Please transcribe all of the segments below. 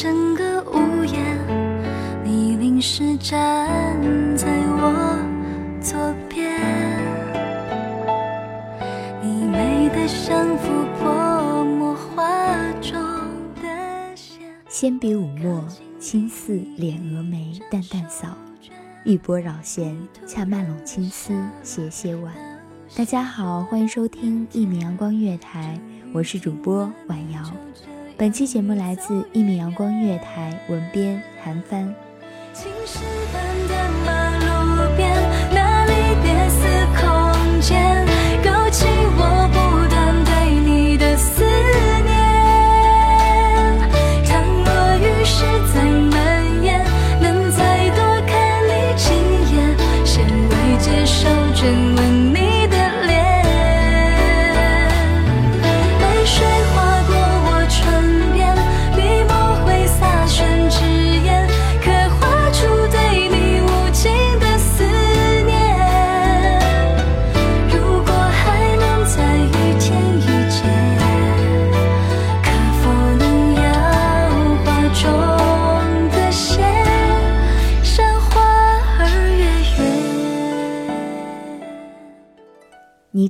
整个屋檐。你淋湿站在我左边，你美得像幅泼墨画中的仙。纤笔舞墨，轻似敛蛾眉，淡淡扫；玉波绕弦，恰曼拢青丝，斜斜挽。大家好，欢迎收听一米阳光月台，我是主播婉瑶。本期节目来自一米阳光月台，文编韩帆。青石板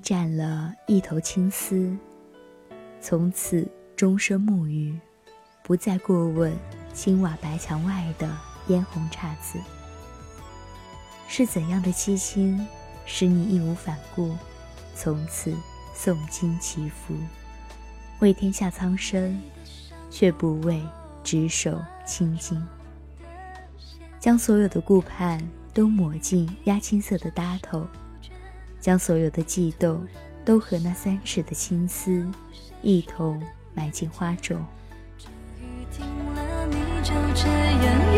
你展了一头青丝，从此终身沐浴，不再过问青瓦白墙外的嫣红姹紫。是怎样的凄清，使你义无反顾，从此诵经祈福，为天下苍生，却不为执手青筋，将所有的顾盼都抹进压青色的搭头。将所有的悸动都和那三尺的青丝一同埋进花中。雨停了，你就这样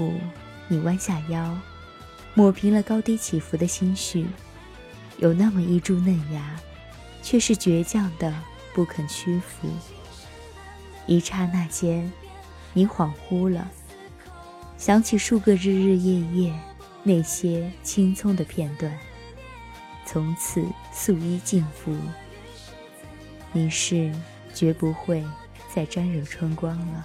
了泥土，你弯下腰，抹平了高低起伏的心绪，有那么一株嫩芽，却是倔强的不肯屈服。一刹那间，你恍惚了，想起数个日日夜夜那些青葱的片段，从此素衣尽服。你是绝不会再沾惹春光了。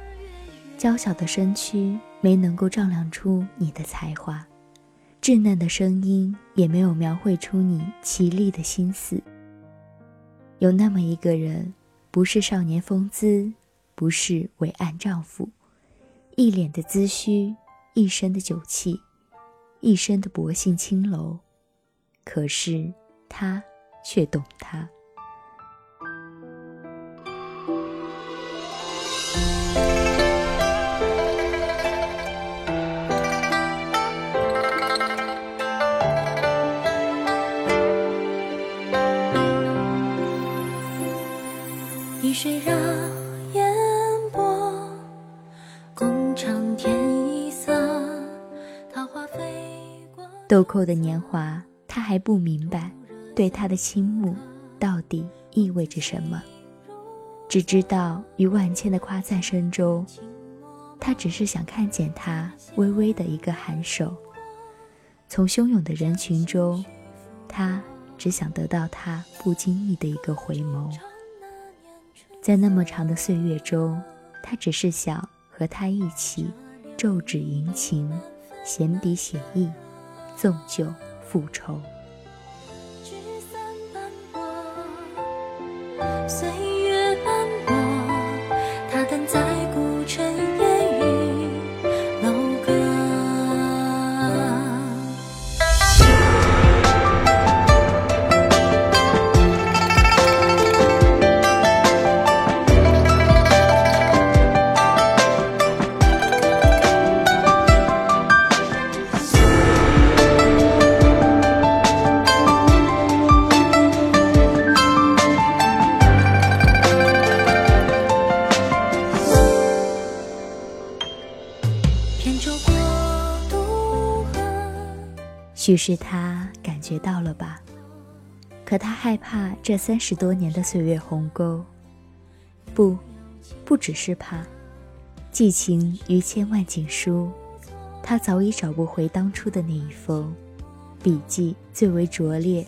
娇小的身躯没能够丈量出你的才华，稚嫩的声音也没有描绘出你绮丽的心思。有那么一个人，不是少年风姿，不是伟岸丈夫，一脸的姿虚，一身的酒气，一身的薄幸青楼，可是他却懂他。水绕烟波，共唱天一色。桃花飞过豆蔻的年华，他还不明白，对他的倾慕到底意味着什么。只知道于万千的夸赞声中，他只是想看见他微微的一个颔首；从汹涌的人群中，他只想得到他不经意的一个回眸。在那么长的岁月中，他只是想和他一起奏指吟情，闲笔写意。纵酒复仇。许是他感觉到了吧，可他害怕这三十多年的岁月鸿沟。不，不只是怕，寄情于千万锦书，他早已找不回当初的那一封笔迹，最为拙劣，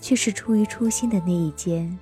却是出于初心的那一间。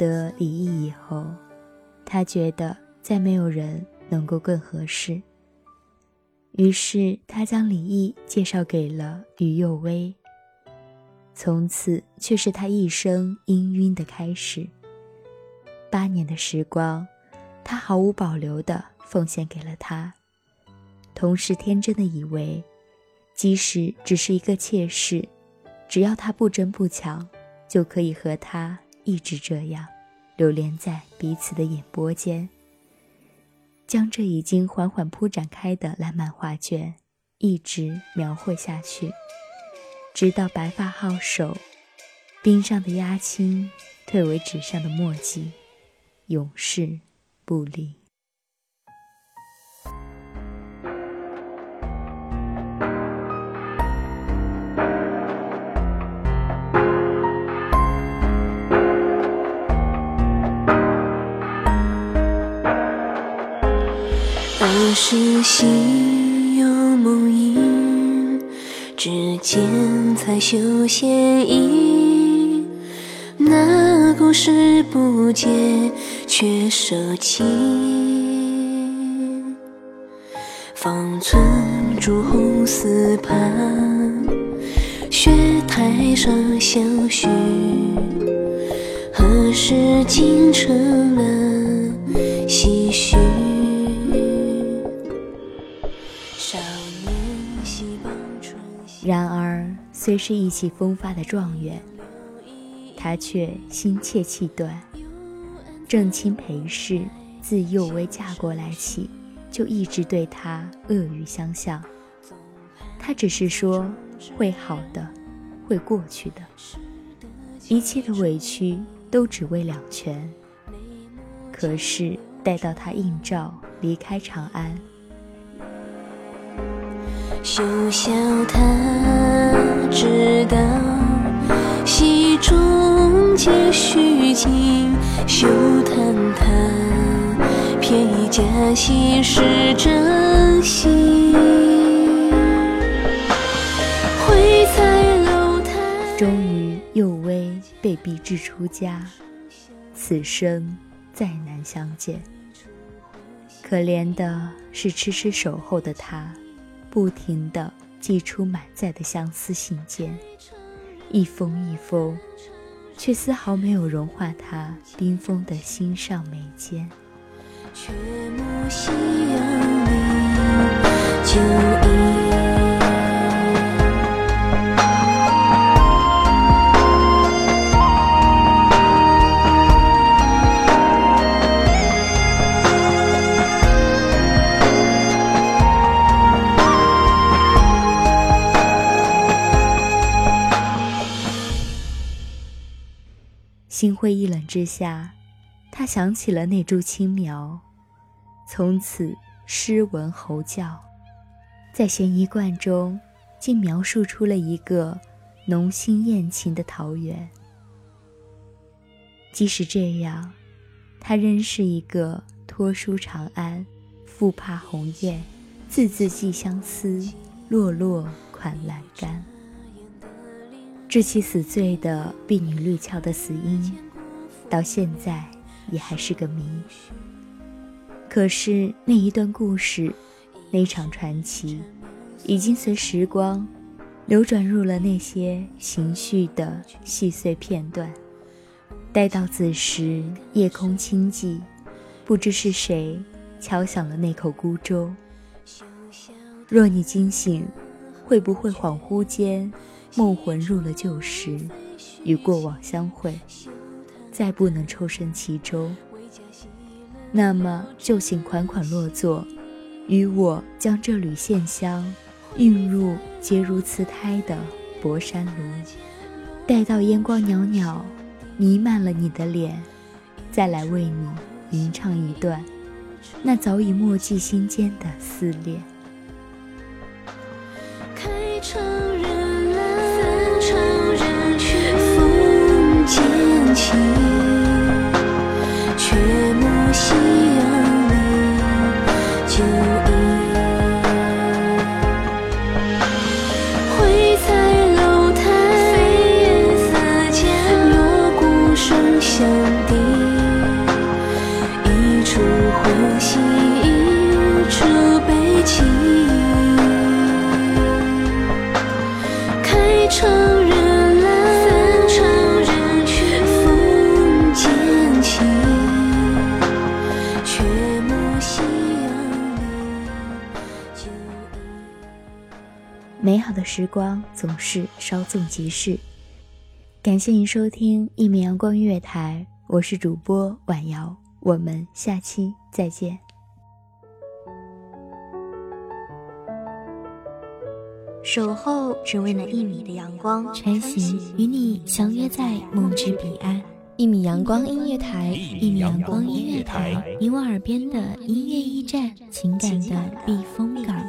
得李毅以后，他觉得再没有人能够更合适。于是他将李毅介绍给了于幼薇。从此却是他一生氤氲的开始。八年的时光，他毫无保留地奉献给了他，同时天真的以为，即使只是一个妾室，只要他不争不抢，就可以和他。一直这样，流连在彼此的眼波间，将这已经缓缓铺展开的烂漫画卷，一直描绘下去，直到白发皓首，冰上的鸦青退为纸上的墨迹，永世不离。儿时心有梦萦，指尖彩绣仙衣。那故事不解，却舍弃。方寸朱红丝畔，雪台上相许。何时竟成了然而，虽是意气风发的状元，他却心切气短。正亲裴氏自幼薇嫁过来起，就一直对他恶语相向。他只是说会好的，会过去的，一切的委屈都只为两全。可是待到他应召离开长安，休笑他知道戏中皆虚情，休叹他偏以假戏是真心。会在楼台，终于幼薇被逼至出家，此生再难相见。可怜的是痴痴守候的他，不停的寄出满载的相思信件，一封一封，却丝毫没有融化他冰封的心上眉间。却慕夕阳里酒意。心灰意冷之下，他想起了那株青苗，从此诗文喉叫，在悬疑观中，竟描述出了一个浓心艳情的桃源。即使这样，他仍是一个托书长安，复怕鸿雁，字字寄相思，落落款栏杆。致其死罪的婢女绿俏的死因，到现在也还是个谜。可是那一段故事，那场传奇，已经随时光流转入了那些情绪的细碎片段。待到子时，夜空清寂，不知是谁敲响了那口孤舟。若你惊醒，会不会恍惚间？梦魂入了旧时，与过往相会，再不能抽身其中。那么就请款款落座，与我将这缕线香映入洁如瓷胎的薄山炉。待到烟光袅袅，弥漫了你的脸，再来为你吟唱一段那早已默记心间的思恋。时光总是稍纵即逝。感谢您收听一米阳光音乐台，我是主播婉瑶，我们下期再见。守候只为那一米的阳光，穿行与你相约在梦之彼岸。一米阳光音乐台，一米阳光音乐台，你我耳边的音乐驿站，情感的避风港。